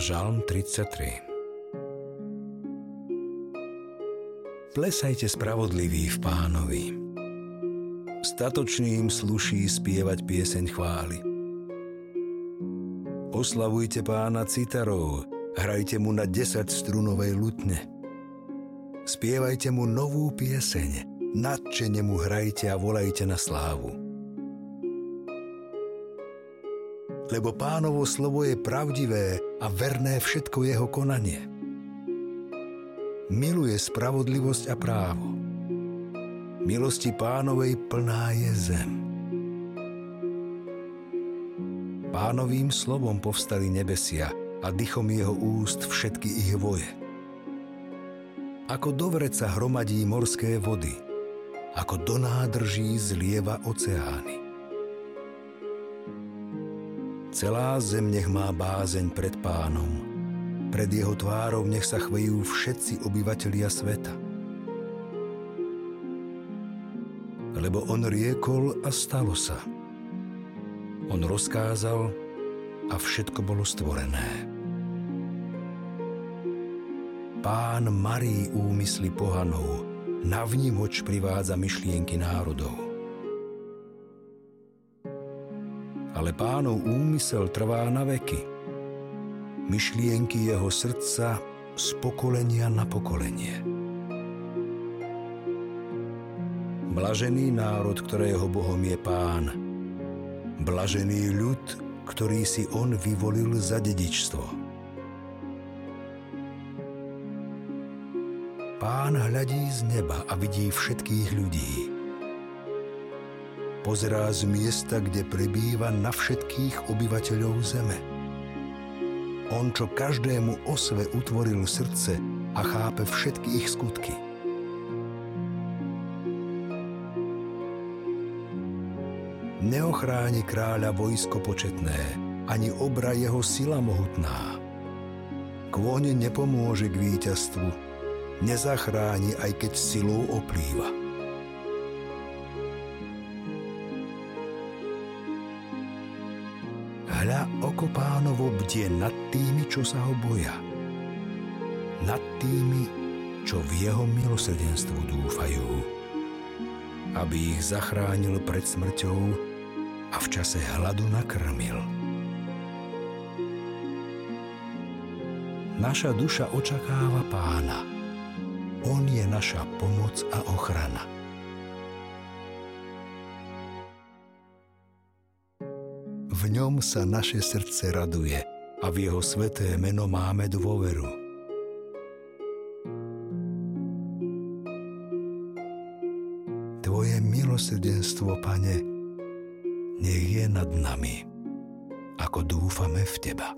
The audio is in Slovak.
Žalm 33 Plesajte spravodliví v pánovi. Statočným sluší spievať pieseň chvály. Oslavujte pána citarov, hrajte mu na 10 strunovej lutne. Spievajte mu novú pieseň, nadšene mu hrajte a volajte na slávu. Lebo pánovo slovo je pravdivé a verné všetko jeho konanie – miluje spravodlivosť a právo. Milosti pánovej plná je zem. Pánovým slovom povstali nebesia a dychom jeho úst všetky ich voje. Ako do vreca hromadí morské vody, ako do nádrží zlieva oceány. Celá zem nech má bázeň pred pánom – pred jeho tvárou nech sa chvejú všetci obyvatelia sveta. Lebo on riekol a stalo sa. On rozkázal a všetko bolo stvorené. Pán marí úmysly pohanov, navnímoč privádza myšlienky národov. Ale pánov úmysel trvá na veky – myšlienky jeho srdca z pokolenia na pokolenie. Blažený národ, ktorého Bohom je Pán. Blažený ľud, ktorý si On vyvolil za dedičstvo. Pán hľadí z neba a vidí všetkých ľudí. Pozerá z miesta, kde prebýva na všetkých obyvateľov zeme – on, čo každému osve utvoril srdce a chápe všetky ich skutky. Neochráni kráľa vojsko početné, ani obra jeho sila mohutná. Kôň nepomôže k víťazstvu, nezachráni, aj keď silou oplýva. Hľa oko pánovo bdie nad tými, čo sa ho boja. Nad tými, čo v jeho milosrdenstvo dúfajú. Aby ich zachránil pred smrťou a v čase hladu nakrmil. Naša duša očakáva pána. On je naša pomoc a ochrana. V ňom sa naše srdce raduje a v jeho sveté meno máme dôveru. Tvoje milosrdenstvo, Pane, nech je nad nami, ako dúfame v Teba.